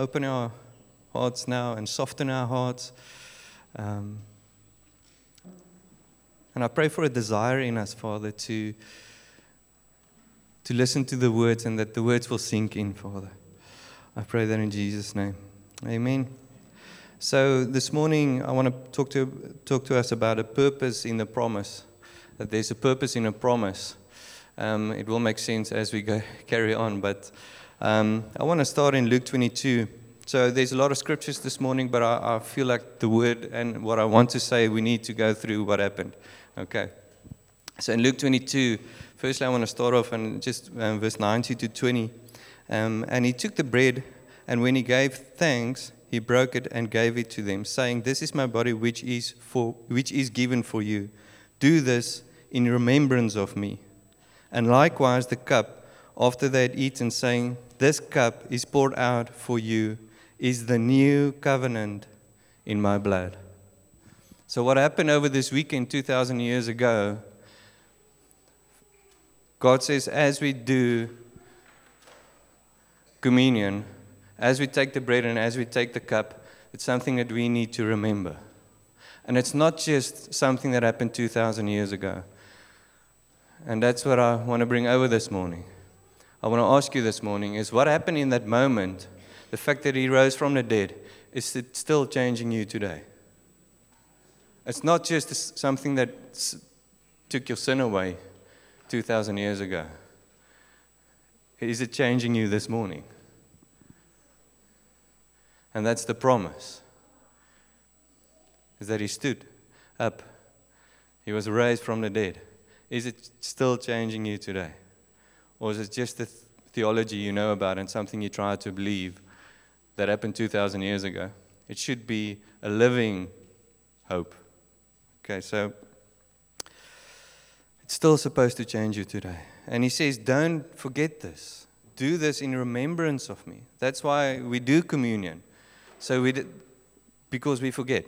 open our hearts now and soften our hearts. Um, and I pray for a desire in us, Father, to, to listen to the words and that the words will sink in, Father. I pray that in Jesus' name. Amen. So this morning, I want to talk to, talk to us about a purpose in the promise. That there's a purpose in a promise. Um, it will make sense as we go carry on, but um, I want to start in Luke 22. So there's a lot of scriptures this morning, but I, I feel like the word and what I want to say, we need to go through what happened. Okay. So in Luke 22, firstly, I want to start off and just um, verse 90 to 20. Um, and he took the bread, and when he gave thanks, he broke it and gave it to them, saying, This is my body, which is, for, which is given for you. Do this in remembrance of me. And likewise the cup, after they had eaten, saying, This cup is poured out for you, is the new covenant in my blood. So, what happened over this weekend 2,000 years ago, God says, as we do communion, as we take the bread and as we take the cup, it's something that we need to remember. And it's not just something that happened 2,000 years ago. And that's what I want to bring over this morning. I want to ask you this morning is what happened in that moment, the fact that he rose from the dead, is it still changing you today? It's not just something that took your sin away 2,000 years ago. Is it changing you this morning? And that's the promise. Is that he stood up. He was raised from the dead. Is it still changing you today? Or is it just the theology you know about and something you try to believe that happened 2,000 years ago? It should be a living hope. Okay, so it's still supposed to change you today. And he says, Don't forget this. Do this in remembrance of me. That's why we do communion. So we did, because we forget.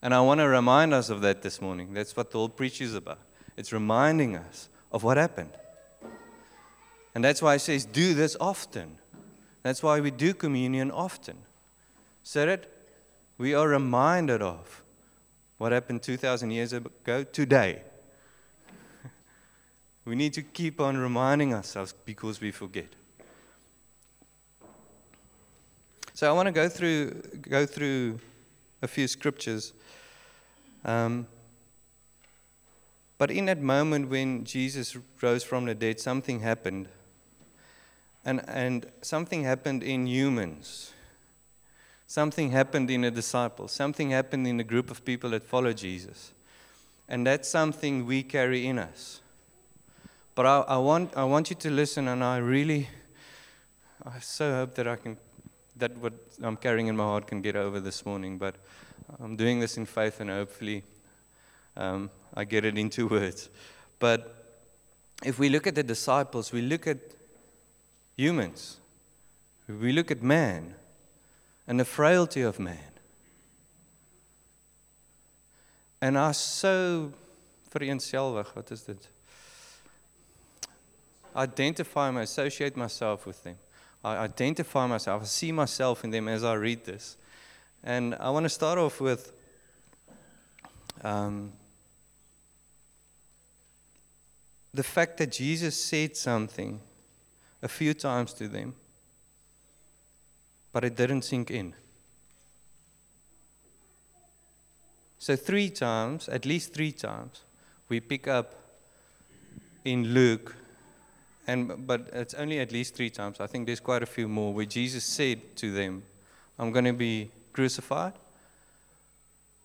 And I want to remind us of that this morning. That's what the whole preach is about. It's reminding us of what happened. And that's why it says, do this often. That's why we do communion often. So that we are reminded of what happened 2,000 years ago today. we need to keep on reminding ourselves because we forget. So I want to go through go through a few scriptures. Um, but in that moment when Jesus rose from the dead, something happened. And, and something happened in humans. Something happened in the disciples. Something happened in the group of people that follow Jesus. And that's something we carry in us. But I, I, want, I want you to listen, and I really, I so hope that I can that what I'm carrying in my heart can get over this morning. But I'm doing this in faith, and hopefully um, I get it into words. But if we look at the disciples, we look at humans, we look at man and the frailty of man. And I so vereenselwig, what is dit? Identify and associate myself with them. I identify myself, I see myself in them as I read this. And I want to start off with um, the fact that Jesus said something a few times to them, but it didn't sink in. So, three times, at least three times, we pick up in Luke and, but it's only at least three times. I think there's quite a few more where Jesus said to them, I'm going to be crucified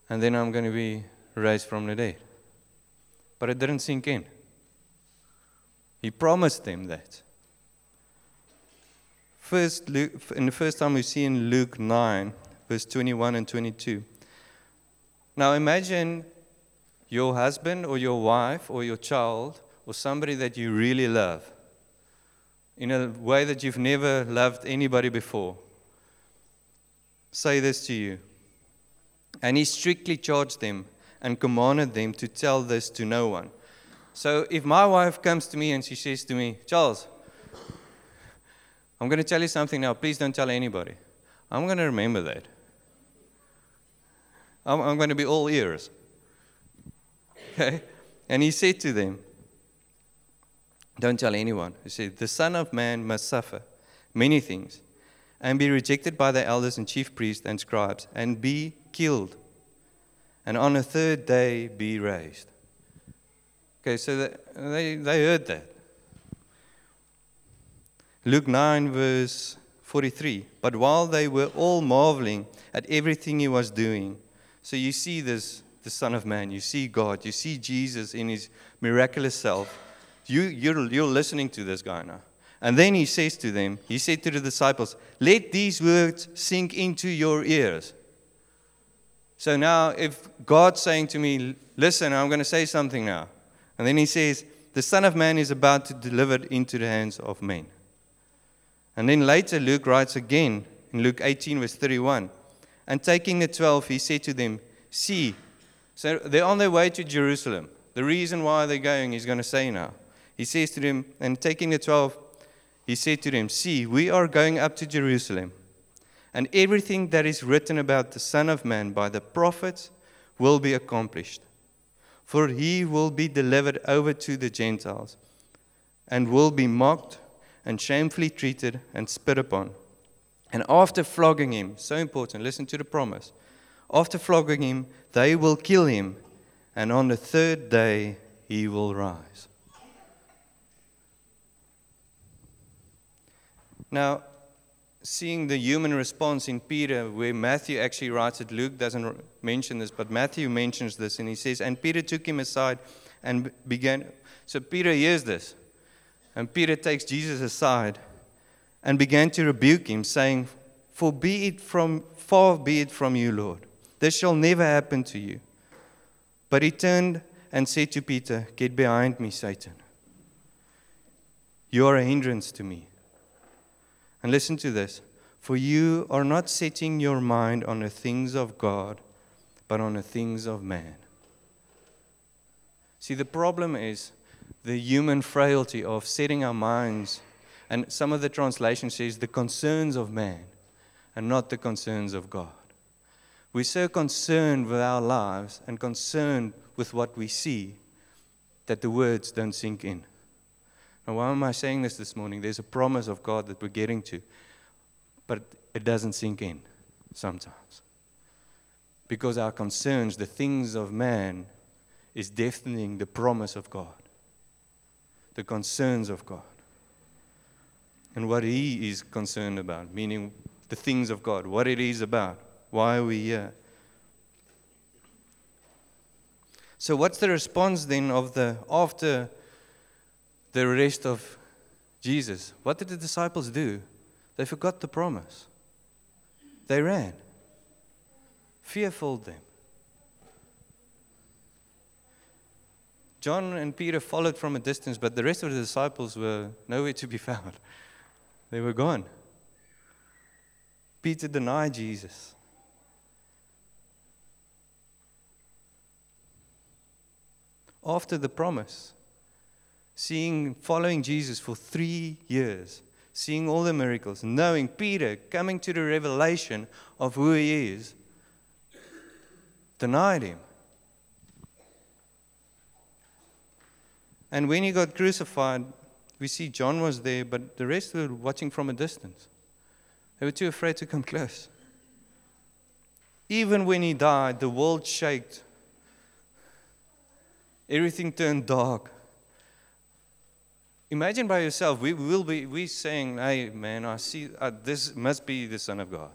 and then I'm going to be raised from the dead. But it didn't sink in. He promised them that. First, Luke, in the first time we see in Luke 9, verse 21 and 22. Now imagine your husband or your wife or your child or somebody that you really love in a way that you've never loved anybody before. Say this to you. And he strictly charged them and commanded them to tell this to no one. So if my wife comes to me and she says to me, Charles, I'm going to tell you something now. Please don't tell anybody. I'm going to remember that. I'm, I'm going to be all ears. Okay? And he said to them, Don't tell anyone. He said, The Son of Man must suffer many things and be rejected by the elders and chief priests and scribes and be killed and on the third day be raised. Okay, so they, they heard that. Luke 9, verse 43. But while they were all marveling at everything he was doing, so you see this, the Son of Man, you see God, you see Jesus in his miraculous self. You, you're, you're listening to this guy now. And then he says to them, he said to the disciples, Let these words sink into your ears. So now, if God's saying to me, Listen, I'm going to say something now. And then he says, The Son of Man is about to deliver into the hands of men. And then later, Luke writes again in Luke 18, verse 31. And taking the twelve, he said to them, See, so they're on their way to Jerusalem. The reason why they're going, he's going to say now. He says to them, and taking the twelve, he said to them, See, we are going up to Jerusalem, and everything that is written about the Son of Man by the prophets will be accomplished. For he will be delivered over to the Gentiles, and will be mocked and shamefully treated and spit upon. And after flogging him, so important, listen to the promise. After flogging him, they will kill him, and on the third day he will rise. Now, seeing the human response in Peter, where Matthew actually writes it, Luke doesn't mention this, but Matthew mentions this, and he says, And Peter took him aside and began. So Peter hears this. And Peter takes Jesus aside and began to rebuke him, saying, For be it from far be it from you, Lord. This shall never happen to you. But he turned and said to Peter, Get behind me, Satan. You are a hindrance to me. And listen to this. For you are not setting your mind on the things of God, but on the things of man. See, the problem is the human frailty of setting our minds, and some of the translation says the concerns of man and not the concerns of God. We're so concerned with our lives and concerned with what we see that the words don't sink in. Now, why am I saying this this morning? There's a promise of God that we're getting to, but it doesn't sink in sometimes. Because our concerns, the things of man, is deafening the promise of God the concerns of God and what He is concerned about, meaning the things of God, what it is about, why are we here. So, what's the response then of the after the arrest of Jesus? What did the disciples do? They forgot the promise. They ran. Fear filled them. John and Peter followed from a distance, but the rest of the disciples were nowhere to be found. They were gone. Peter denied Jesus. After the promise, seeing, following Jesus for three years, seeing all the miracles, knowing Peter coming to the revelation of who he is, denied him. And when he got crucified, we see John was there, but the rest were watching from a distance. They were too afraid to come close. Even when he died, the world shaked. Everything turned dark. Imagine by yourself, we will be we saying, "Hey, man, I see uh, this must be the Son of God.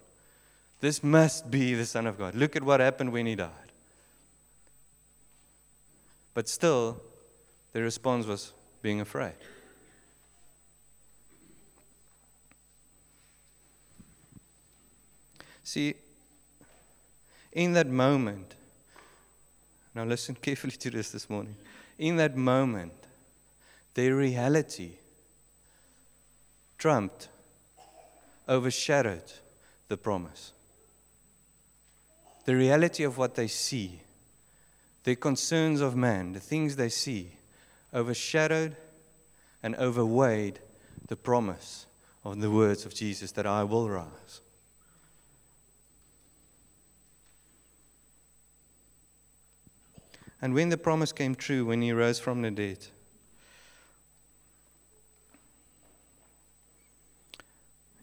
This must be the Son of God. Look at what happened when he died." But still, the response was being afraid. See, in that moment, now listen carefully to this this morning. In that moment, their reality trumped, overshadowed the promise. The reality of what they see, the concerns of man, the things they see, overshadowed and overweighed the promise of the words of Jesus that I will rise. And when the promise came true, when he rose from the dead,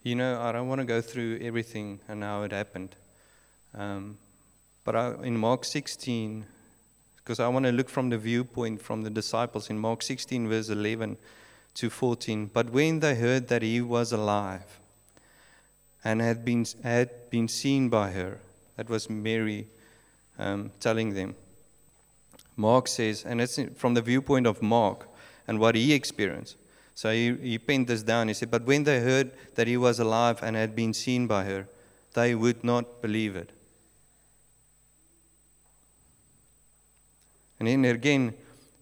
you know, I don't want to go through everything and how it happened. Um, but I, in Mark 16, because I want to look from the viewpoint from the disciples in Mark 16, verse 11 to 14. But when they heard that he was alive and had been, had been seen by her, that was Mary um, telling them, Mark says, and it's from the viewpoint of Mark and what he experienced. So he, he penned this down. He said, But when they heard that he was alive and had been seen by her, they would not believe it. And then again,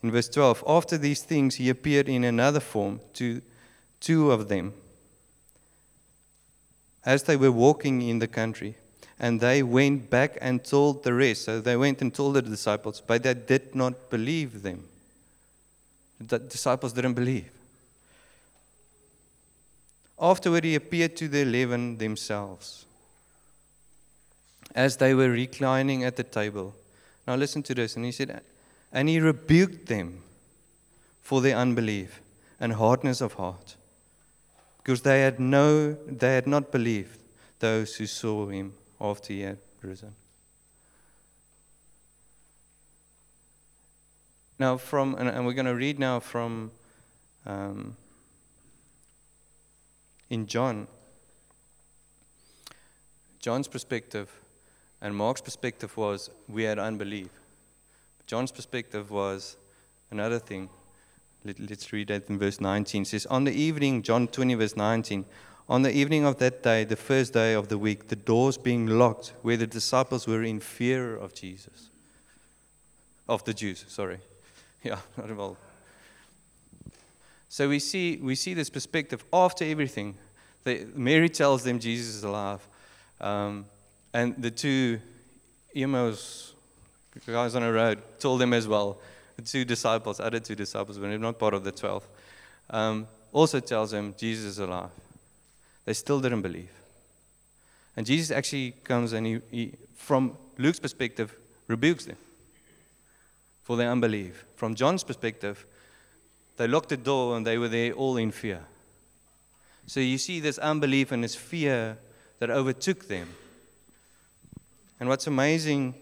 in verse 12, after these things, he appeared in another form to two of them as they were walking in the country. And they went back and told the rest. So they went and told the disciples, but they did not believe them. The disciples didn't believe. Afterward, he appeared to the eleven themselves as they were reclining at the table. Now, listen to this. And he said, And he rebuked them for their unbelief and hardness of heart, because they had, no, they had not believed those who saw him after he had risen. Now, from, and, we're going to read now from um, in John, John's perspective and Mark's perspective was we had unbelief. John's perspective was another thing. Let, us read that in verse 19. It says, On the evening, John 20, verse 19, on the evening of that day, the first day of the week, the doors being locked, where the disciples were in fear of Jesus. Of the Jews, sorry. Yeah, not at all. So we see, we see this perspective after everything. They, Mary tells them Jesus is alive. Um, and the two Emmaus, guys on the road, told them as well. The two disciples, other two disciples, but not part of the 12, um, also tells them Jesus is alive. They still didn't believe. And Jesus actually comes and he, he, from Luke's perspective, rebukes them for their unbelief. From John's perspective, they locked the door and they were there all in fear. So you see this unbelief and this fear that overtook them. And what's amazing,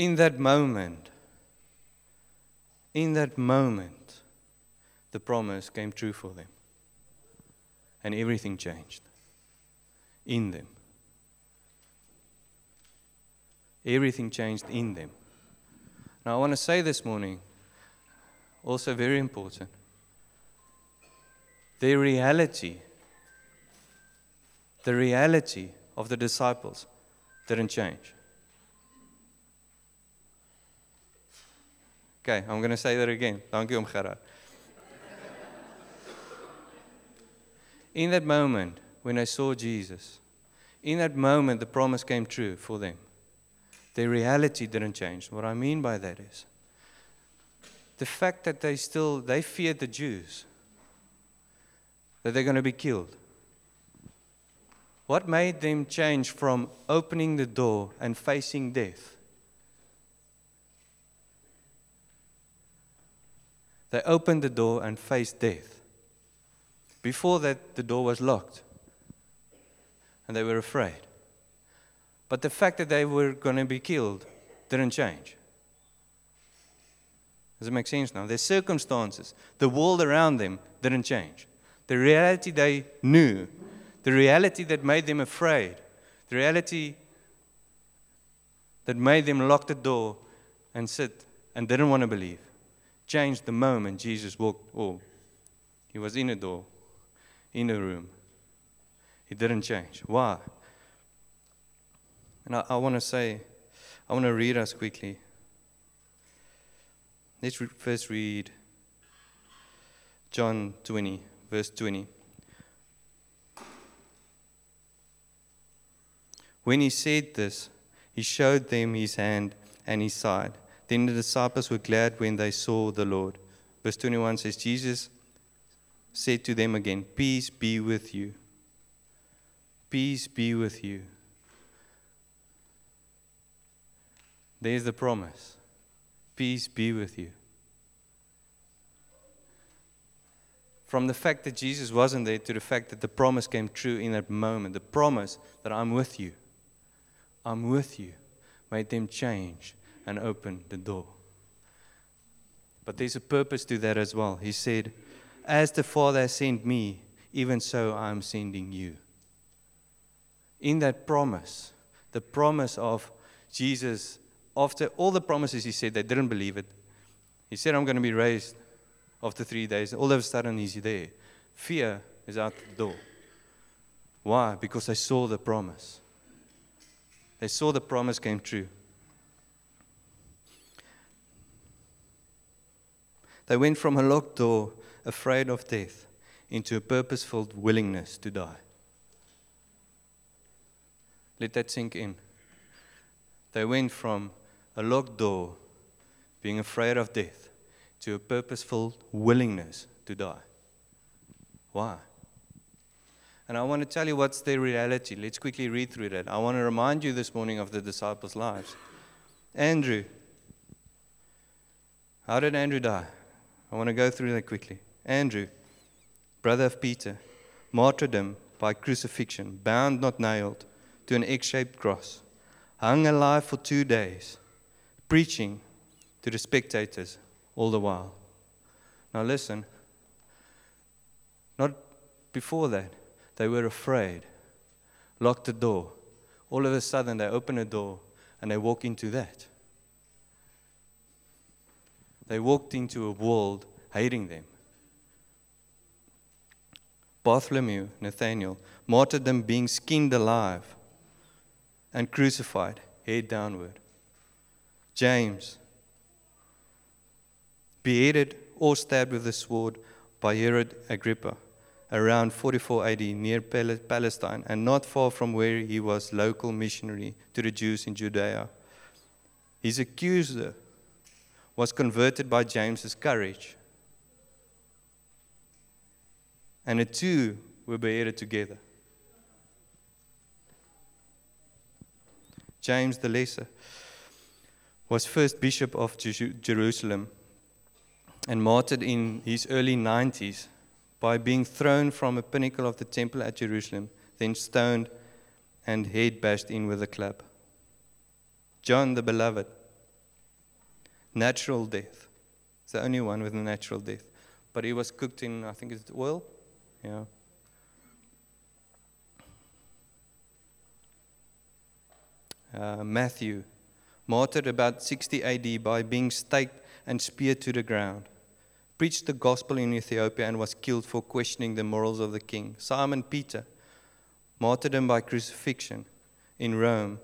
in that moment, in that moment, the promise came true for them and everything changed in them. Everything changed in them. Now, I want to say this morning, also very important, their reality, the reality of the disciples didn't change. Okay, I'm going to say that again. Om Gerard. In that moment, when I saw Jesus, in that moment, the promise came true for them. Their reality didn't change. What I mean by that is the fact that they still they feared the Jews, that they're going to be killed. What made them change from opening the door and facing death? They opened the door and faced death. Before that, the door was locked and they were afraid. But the fact that they were going to be killed didn't change. Does it make sense now? Their circumstances, the world around them didn't change. The reality they knew, the reality that made them afraid, the reality that made them lock the door and sit and didn't want to believe, changed the moment Jesus walked, or he was in a door in a room. He didn't change. Why? And I, I want to say, I want to read us quickly. Let's re- first read John 20, verse 20. When he said this, he showed them his hand and his side. Then the disciples were glad when they saw the Lord. Verse 21 says, Jesus said to them again, Peace be with you. Peace be with you. There's the promise. Peace be with you. From the fact that Jesus wasn't there to the fact that the promise came true in that moment, the promise that I'm with you, I'm with you, made them change and open the door. But there's a purpose to that as well. He said, As the Father sent me, even so I am sending you. In that promise, the promise of Jesus, after all the promises he said, they didn't believe it. He said, I'm going to be raised after three days. All of a sudden, he's there. Fear is out the door. Why? Because they saw the promise. They saw the promise came true. They went from a locked door, afraid of death, into a purposeful willingness to die. Let that sink in. They went from a locked door, being afraid of death, to a purposeful willingness to die. Why? And I want to tell you what's their reality. Let's quickly read through that. I want to remind you this morning of the disciples' lives. Andrew. How did Andrew die? I want to go through that quickly. Andrew, brother of Peter, martyrdom by crucifixion, bound, not nailed, to an egg shaped cross, hung alive for two days, preaching to the spectators all the while. Now, listen, not before that, they were afraid, locked the door. All of a sudden, they open a door and they walk into that. They walked into a world hating them. Bartholomew, Nathaniel, martyrdom being skinned alive and crucified, head downward. James, beheaded or stabbed with a sword by Herod Agrippa around 44 AD near Palestine and not far from where he was local missionary to the Jews in Judea. His accuser was converted by James's courage. And the two were beheaded together. James the Lesser was first bishop of Jerusalem and martyred in his early 90s by being thrown from a pinnacle of the temple at Jerusalem, then stoned and head bashed in with a club. John the Beloved, natural death. It's the only one with a natural death. But he was cooked in, I think it's oil. Yeah. Uh, Matthew, martyred about 60 AD by being staked and speared to the ground. Preached the gospel in Ethiopia and was killed for questioning the morals of the king. Simon Peter, martyrdom by crucifixion in Rome,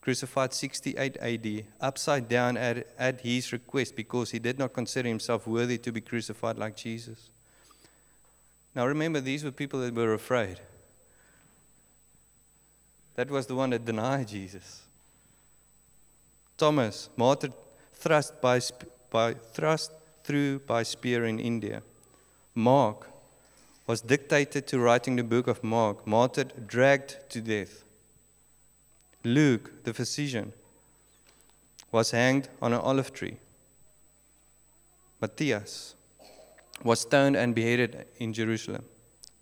crucified 68 AD, upside down at, at his request because he did not consider himself worthy to be crucified like Jesus. Now remember, these were people that were afraid. That was the one that denied Jesus. Thomas, martyred, thrust by, by thrust through by spear in India. Mark was dictated to writing the book of Mark, martyred, dragged to death. Luke, the physician, was hanged on an olive tree. Matthias was stoned and beheaded in Jerusalem.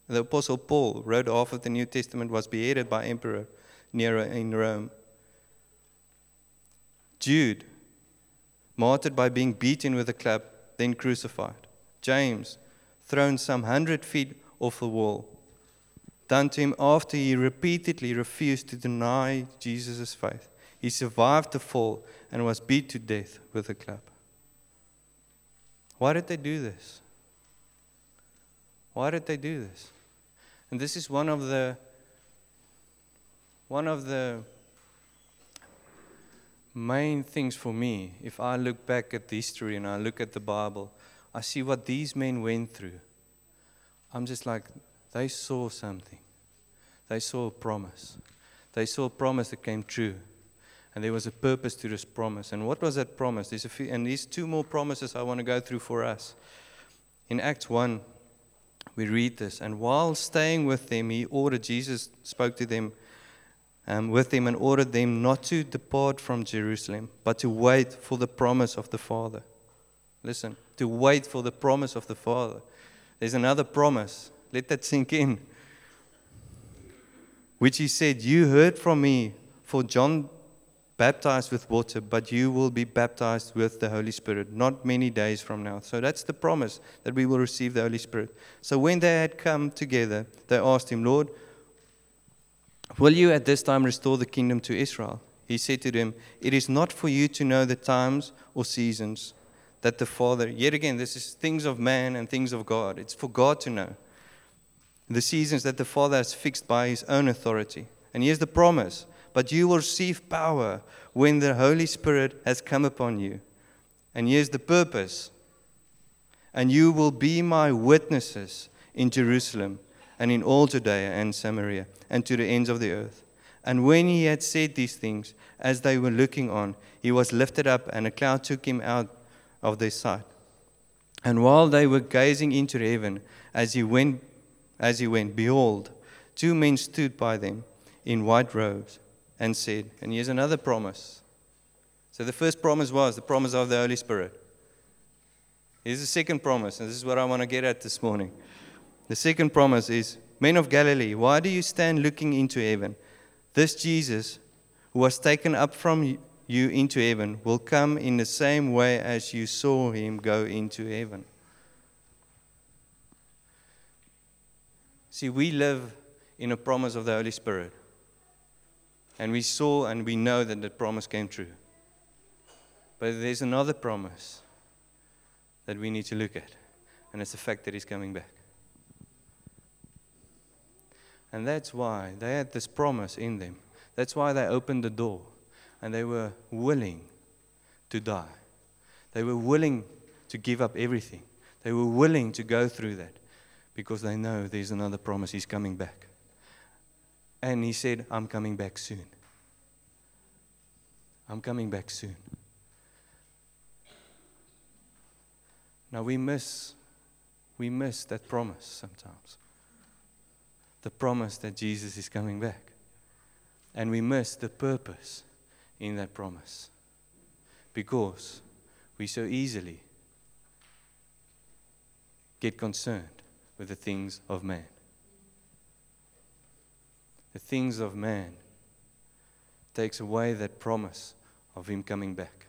The Apostle Paul wrote half of the New Testament, was beheaded by Emperor Nero in Rome. Jude, martyred by being beaten with a club, then crucified. James, thrown some hundred feet off the wall. Done to him after he repeatedly refused to deny Jesus' faith. He survived the fall and was beat to death with a club. Why did they do this? Why did they do this? And this is one of the one of the main things for me, if I look back at the history and I look at the Bible, I see what these men went through. I'm just like, they saw something. They saw a promise. They saw a promise that came true. And there was a purpose to this promise. And what was that promise? There's a few, and these two more promises I want to go through for us. In Acts 1, we read this. And while staying with them, he ordered, Jesus spoke to them um, with them and ordered them not to depart from Jerusalem, but to wait for the promise of the Father. Listen, to wait for the promise of the Father. There's another promise. Let that sink in. Which he said, You heard from me, for John baptized with water, but you will be baptized with the Holy Spirit not many days from now. So that's the promise that we will receive the Holy Spirit. So when they had come together, they asked him, Lord, will you at this time restore the kingdom to Israel? He said to them, It is not for you to know the times or seasons that the Father, yet again, this is things of man and things of God. It's for God to know the seasons that the Father has fixed by his own authority. And here's the promise but you will receive power when the Holy Spirit has come upon you. And here's the purpose. And you will be my witnesses in Jerusalem and in all Judea and Samaria and to the ends of the earth. And when he had said these things, as they were looking on, he was lifted up, and a cloud took him out of their sight. And while they were gazing into heaven, as he went, as he went, behold, two men stood by them in white robes and said, and here's another promise. So the first promise was the promise of the Holy Spirit. Here's the second promise, and this is what I want to get at this morning. The second promise is Men of Galilee, why do you stand looking into heaven? This Jesus, who was taken up from you into heaven, will come in the same way as you saw him go into heaven. See, we live in a promise of the Holy Spirit. And we saw and we know that the promise came true. But there's another promise that we need to look at, and it's the fact that He's coming back. And that's why they had this promise in them. That's why they opened the door and they were willing to die. They were willing to give up everything. They were willing to go through that because they know there's another promise. He's coming back. And he said, I'm coming back soon. I'm coming back soon. Now we miss we miss that promise sometimes. The promise that Jesus is coming back. And we miss the purpose in that promise. Because we so easily get concerned with the things of man the things of man takes away that promise of Him coming back.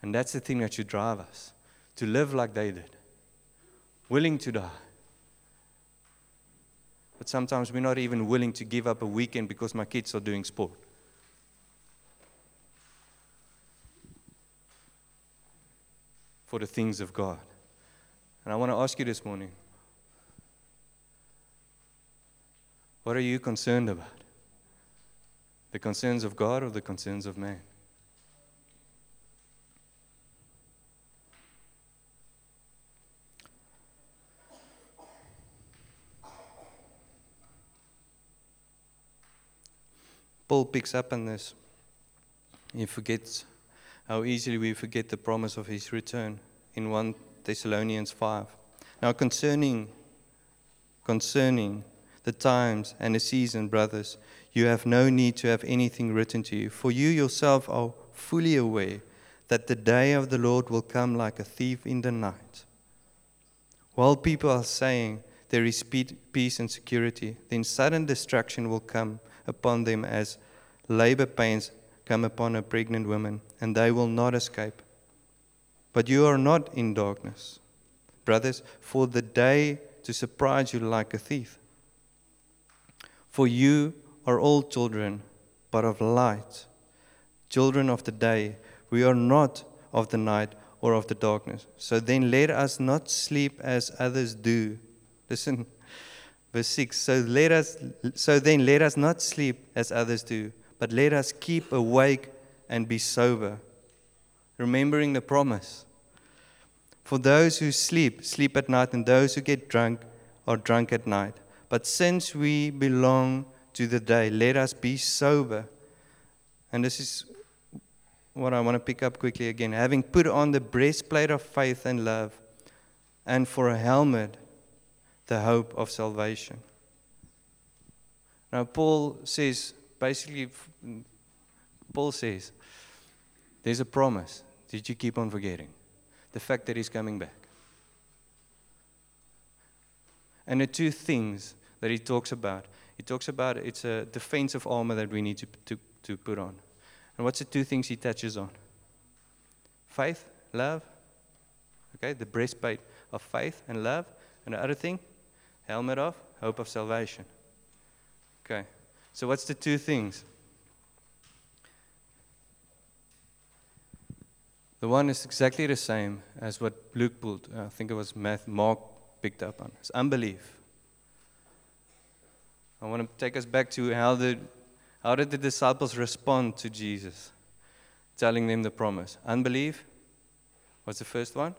And that's the thing that should drive us to live like they did, willing to die. But sometimes we're not even willing to give up a weekend because my kids are doing sport. For the things of God. And I want to ask you this morning What are you concerned about? The concerns of God or the concerns of man? Paul picks up on this. He forgets how easily we forget the promise of his return in 1 Thessalonians 5. Now, concerning, concerning the times and the season, brothers, you have no need to have anything written to you, for you yourself are fully aware that the day of the Lord will come like a thief in the night. While people are saying there is peace and security, then sudden destruction will come upon them as labor pains come upon a pregnant woman, and they will not escape. But you are not in darkness, brothers, for the day to surprise you like a thief. For you are all children, but of light, children of the day. We are not of the night or of the darkness. So then let us not sleep as others do. Listen, verse 6. So, let us, so then let us not sleep as others do, but let us keep awake and be sober, remembering the promise. For those who sleep, sleep at night, and those who get drunk are drunk at night. But since we belong to the day, let us be sober. And this is what I want to pick up quickly again. Having put on the breastplate of faith and love, and for a helmet, the hope of salvation. Now, Paul says, basically, Paul says, there's a promise. Did you keep on forgetting? The fact that he's coming back. And the two things that he talks about, he talks about it's a defensive armor that we need to, to, to put on. And what's the two things he touches on? Faith, love. Okay, the breastplate of faith and love. And the other thing, helmet of hope of salvation. Okay, so what's the two things? The one is exactly the same as what Luke pulled. I think it was Mark picked up on. It's unbelief. I want to take us back to how the how did the disciples respond to Jesus telling them the promise? Unbelief was the first one,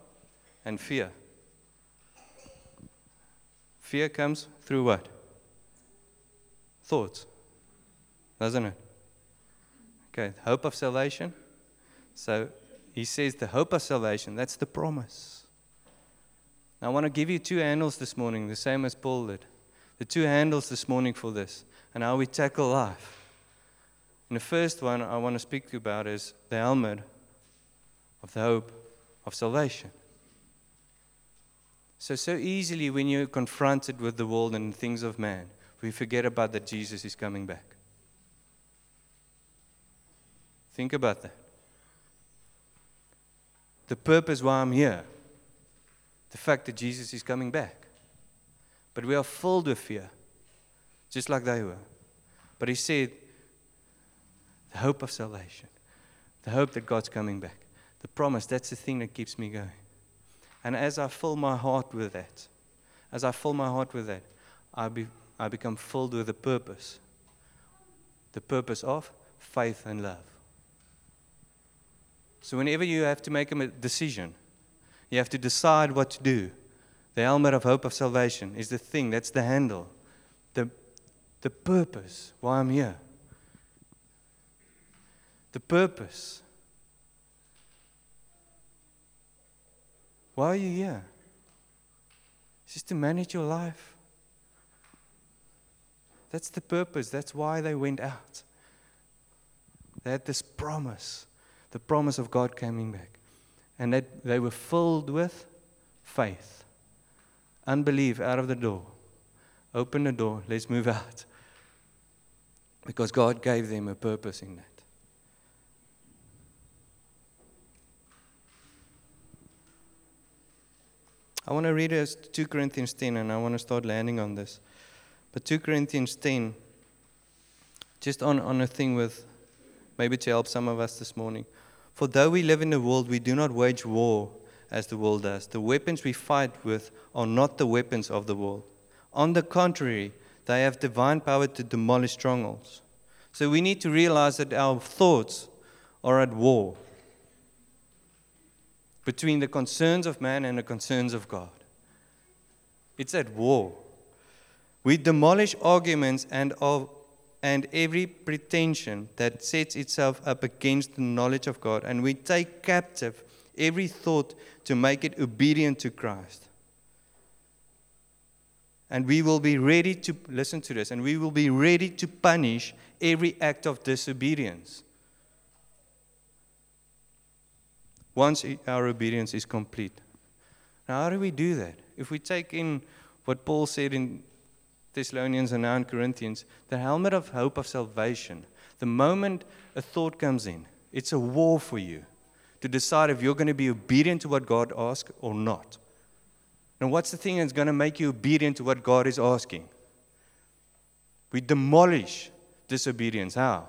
and fear. Fear comes through what? Thoughts, doesn't it? Okay, hope of salvation. So he says the hope of salvation, that's the promise. I want to give you two handles this morning, the same as Paul did. The two handles this morning for this and how we tackle life. And the first one I want to speak to you about is the helmet of the hope of salvation. So, so easily when you're confronted with the world and things of man, we forget about that Jesus is coming back. Think about that. The purpose why I'm here, the fact that Jesus is coming back. But we are filled with fear, just like they were. But he said, the hope of salvation, the hope that God's coming back, the promise, that's the thing that keeps me going. And as I fill my heart with that, as I fill my heart with that, I, be, I become filled with the purpose the purpose of faith and love. So, whenever you have to make a decision, you have to decide what to do. The helmet of hope of salvation is the thing, that's the handle, the, the purpose why I'm here the purpose. Why are you here? It's just to manage your life. That's the purpose. That's why they went out. They had this promise, the promise of God coming back. And that they were filled with faith. Unbelief out of the door. Open the door, let's move out. Because God gave them a purpose in that. I want to read us 2 Corinthians 10, and I want to start landing on this. But 2 Corinthians 10, just on, on a thing with maybe to help some of us this morning. For though we live in the world, we do not wage war as the world does. The weapons we fight with are not the weapons of the world. On the contrary, they have divine power to demolish strongholds. So we need to realize that our thoughts are at war between the concerns of man and the concerns of God. It's at war. We demolish arguments and, of, and every pretension that sets itself up against the knowledge of God, and we take captive every thought to make it obedient to Christ. And we will be ready to, listen to this, and we will be ready to punish every act of disobedience. once our obedience is complete. Now, how do we do that? If we take in what Paul said in Thessalonians and now in Corinthians, the helmet of hope of salvation, the moment a thought comes in, it's a war for you to decide if you're going to be obedient to what God asks or not. Now, what's the thing that's going to make you obedient to what God is asking? We demolish disobedience. How?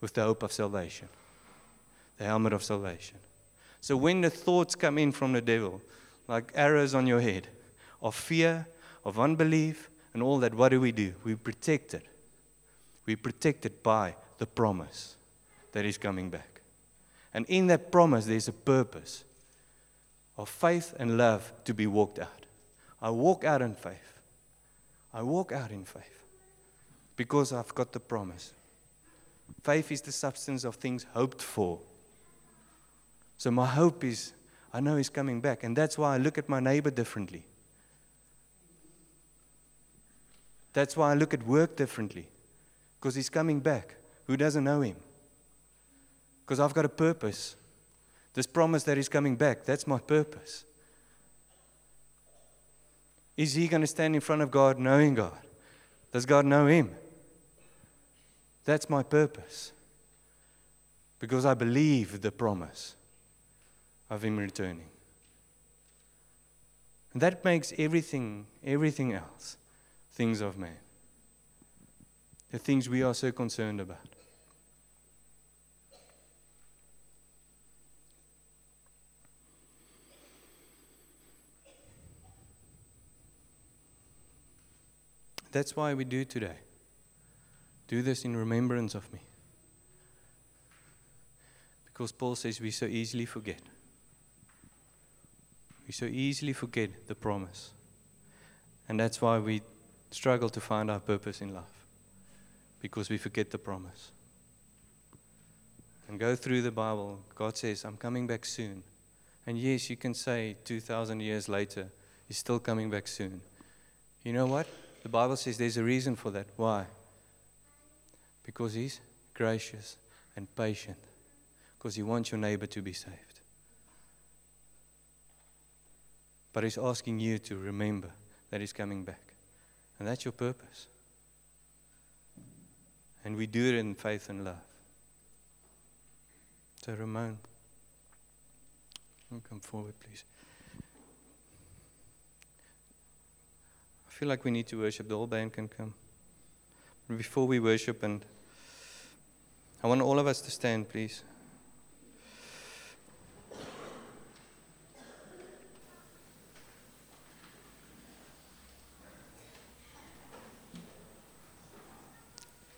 With the hope of salvation, the helmet of salvation. So when the thoughts come in from the devil, like arrows on your head, of fear, of unbelief, and all that, what do we do? We protect it. We protect it by the promise that is coming back. And in that promise, there's a purpose of faith and love to be walked out. I walk out in faith. I walk out in faith because I've got the promise. Faith is the substance of things hoped for so my hope is I know he's coming back. And that's why I look at my neighbor differently. That's why I look at work differently. Because he's coming back. Who doesn't know him? Because I've got a purpose. This promise that he's coming back, that's my purpose. Is he going to stand in front of God knowing God? Does God know him? That's my purpose. Because I believe the promise of him returning. And that makes everything, everything else, things of man. The things we are so concerned about. That's why we do today. Do this in remembrance of me. Because Paul says we so easily forget. We so easily forget the promise. And that's why we struggle to find our purpose in life. Because we forget the promise. And go through the Bible. God says, I'm coming back soon. And yes, you can say 2,000 years later, He's still coming back soon. You know what? The Bible says there's a reason for that. Why? Because He's gracious and patient. Because He wants your neighbor to be saved. But He's asking you to remember that He's coming back. And that's your purpose. And we do it in faith and love. So, Ramon, come forward, please. Feel like we need to worship. The whole band can come. Before we worship, and I want all of us to stand, please.